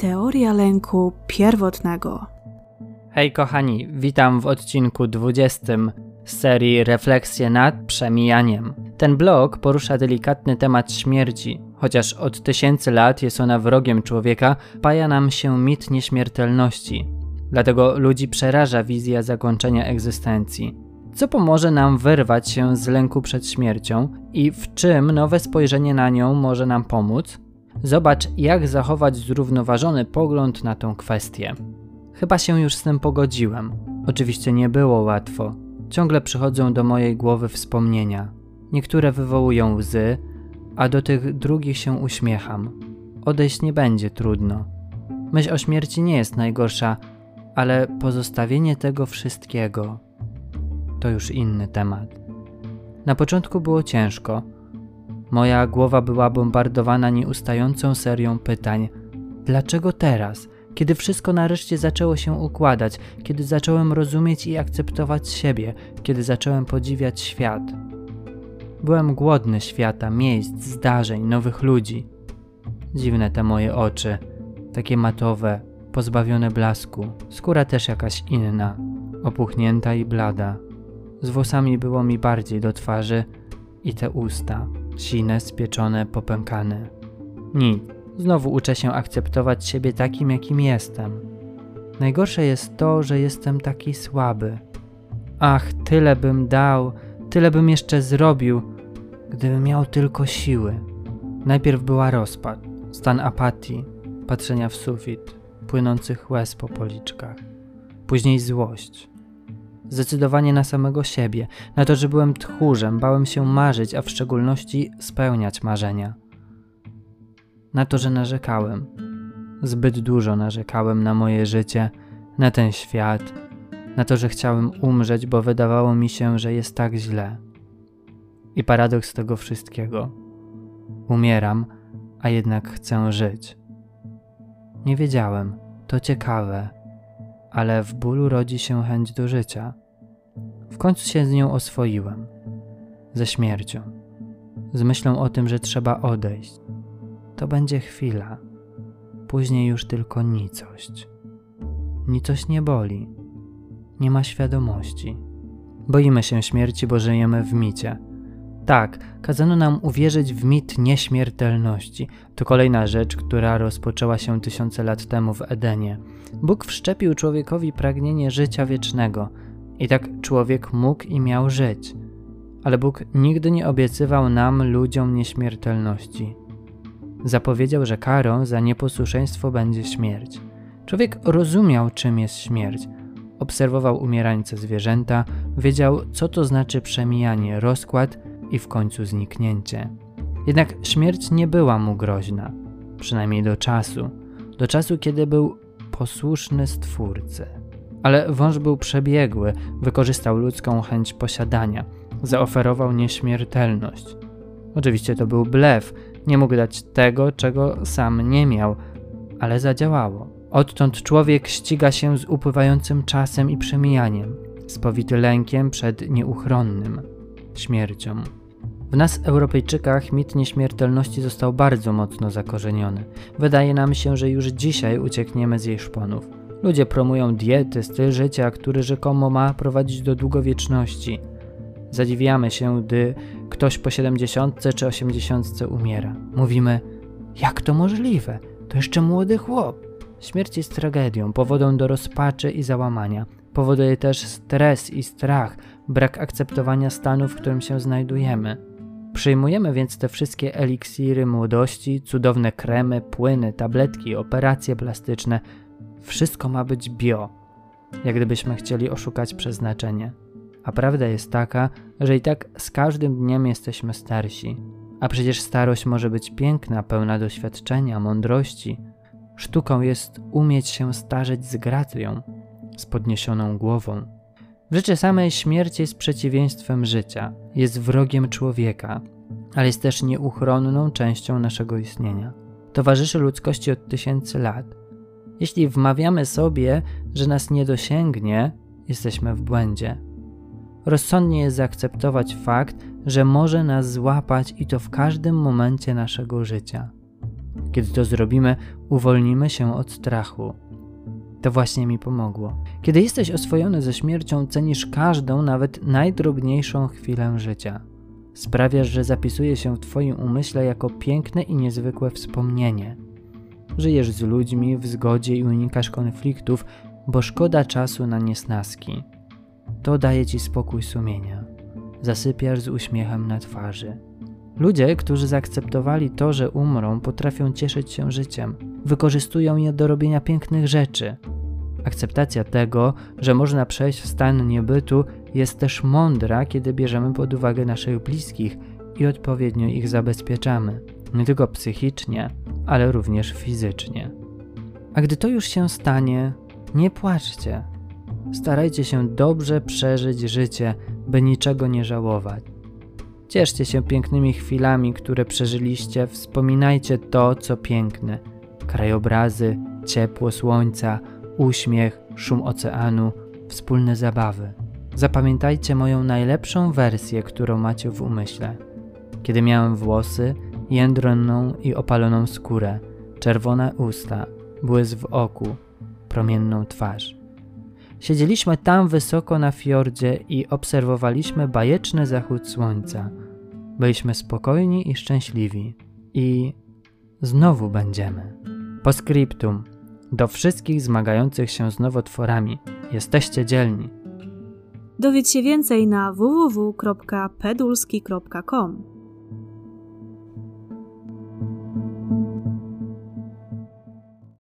Teoria lęku pierwotnego. Hej kochani, witam w odcinku 20 z serii Refleksje nad przemijaniem. Ten blog porusza delikatny temat śmierci. Chociaż od tysięcy lat jest ona wrogiem człowieka, paja nam się mit nieśmiertelności. Dlatego ludzi przeraża wizja zakończenia egzystencji. Co pomoże nam wyrwać się z lęku przed śmiercią i w czym nowe spojrzenie na nią może nam pomóc? Zobacz, jak zachować zrównoważony pogląd na tą kwestię. Chyba się już z tym pogodziłem. Oczywiście nie było łatwo. Ciągle przychodzą do mojej głowy wspomnienia. Niektóre wywołują łzy, a do tych drugich się uśmiecham. Odejść nie będzie trudno. Myśl o śmierci nie jest najgorsza, ale pozostawienie tego wszystkiego to już inny temat. Na początku było ciężko. Moja głowa była bombardowana nieustającą serią pytań: dlaczego teraz? Kiedy wszystko nareszcie zaczęło się układać, kiedy zacząłem rozumieć i akceptować siebie, kiedy zacząłem podziwiać świat. Byłem głodny świata, miejsc, zdarzeń, nowych ludzi. Dziwne te moje oczy, takie matowe, pozbawione blasku, skóra też jakaś inna, opuchnięta i blada. Z włosami było mi bardziej do twarzy i te usta, sine, spieczone, popękane. Nic, znowu uczę się akceptować siebie takim, jakim jestem. Najgorsze jest to, że jestem taki słaby. Ach, tyle bym dał, tyle bym jeszcze zrobił, gdybym miał tylko siły. Najpierw była rozpad, stan apatii, patrzenia w sufit, płynących łez po policzkach. Później złość. Zdecydowanie na samego siebie, na to, że byłem tchórzem, bałem się marzyć, a w szczególności spełniać marzenia. Na to, że narzekałem. Zbyt dużo narzekałem na moje życie, na ten świat, na to, że chciałem umrzeć, bo wydawało mi się, że jest tak źle. I paradoks tego wszystkiego. Umieram, a jednak chcę żyć. Nie wiedziałem, to ciekawe, ale w bólu rodzi się chęć do życia. W końcu się z nią oswoiłem. Ze śmiercią. Z myślą o tym, że trzeba odejść. To będzie chwila. Później już tylko nicość. Nicość nie boli. Nie ma świadomości. Boimy się śmierci, bo żyjemy w micie tak, kazano nam uwierzyć w mit nieśmiertelności. To kolejna rzecz, która rozpoczęła się tysiące lat temu w Edenie. Bóg wszczepił człowiekowi pragnienie życia wiecznego. I tak człowiek mógł i miał żyć. Ale Bóg nigdy nie obiecywał nam, ludziom, nieśmiertelności. Zapowiedział, że karą za nieposłuszeństwo będzie śmierć. Człowiek rozumiał, czym jest śmierć. Obserwował umierające zwierzęta, wiedział, co to znaczy przemijanie, rozkład i w końcu zniknięcie. Jednak śmierć nie była mu groźna, przynajmniej do czasu, do czasu, kiedy był posłuszny Stwórcy. Ale wąż był przebiegły, wykorzystał ludzką chęć posiadania, zaoferował nieśmiertelność. Oczywiście to był blef, nie mógł dać tego, czego sam nie miał, ale zadziałało. Odtąd człowiek ściga się z upływającym czasem i przemijaniem, spowity lękiem przed nieuchronnym śmiercią. W nas, Europejczykach, mit nieśmiertelności został bardzo mocno zakorzeniony. Wydaje nam się, że już dzisiaj uciekniemy z jej szponów. Ludzie promują diety, styl życia, który rzekomo ma prowadzić do długowieczności. Zadziwiamy się, gdy ktoś po 70 czy 80 umiera. Mówimy, jak to możliwe? To jeszcze młody chłop. Śmierć jest tragedią, powodem do rozpaczy i załamania. Powoduje też stres i strach, brak akceptowania stanu, w którym się znajdujemy. Przyjmujemy więc te wszystkie eliksiry młodości, cudowne kremy, płyny, tabletki, operacje plastyczne. Wszystko ma być bio, jak gdybyśmy chcieli oszukać przeznaczenie. A prawda jest taka, że i tak z każdym dniem jesteśmy starsi. A przecież starość może być piękna, pełna doświadczenia, mądrości. Sztuką jest umieć się starzeć z gracją, z podniesioną głową. W rzeczy samej śmierć jest przeciwieństwem życia, jest wrogiem człowieka, ale jest też nieuchronną częścią naszego istnienia. Towarzyszy ludzkości od tysięcy lat. Jeśli wmawiamy sobie, że nas nie dosięgnie, jesteśmy w błędzie. Rozsądnie jest zaakceptować fakt, że może nas złapać i to w każdym momencie naszego życia. Kiedy to zrobimy, uwolnimy się od strachu. To właśnie mi pomogło. Kiedy jesteś oswojony ze śmiercią, cenisz każdą, nawet najdrobniejszą chwilę życia. Sprawiasz, że zapisuje się w Twoim umyśle jako piękne i niezwykłe wspomnienie. Żyjesz z ludźmi w zgodzie i unikasz konfliktów, bo szkoda czasu na niesnaski. To daje Ci spokój sumienia. Zasypiasz z uśmiechem na twarzy. Ludzie, którzy zaakceptowali to, że umrą, potrafią cieszyć się życiem. Wykorzystują je do robienia pięknych rzeczy. Akceptacja tego, że można przejść w stan niebytu, jest też mądra, kiedy bierzemy pod uwagę naszych bliskich i odpowiednio ich zabezpieczamy. Nie tylko psychicznie, ale również fizycznie. A gdy to już się stanie, nie płaczcie. Starajcie się dobrze przeżyć życie, by niczego nie żałować. Cieszcie się pięknymi chwilami, które przeżyliście, wspominajcie to, co piękne. Krajobrazy, ciepło słońca, uśmiech, szum oceanu, wspólne zabawy. Zapamiętajcie moją najlepszą wersję, którą macie w umyśle. Kiedy miałem włosy, jędronną i opaloną skórę, czerwone usta, błysk w oku, promienną twarz. Siedzieliśmy tam wysoko na fiordzie i obserwowaliśmy bajeczny zachód słońca. Byliśmy spokojni i szczęśliwi. I znowu będziemy. Postscriptum. Do wszystkich zmagających się z nowotworami. Jesteście dzielni. Dowiedz się więcej na www.pedulski.com.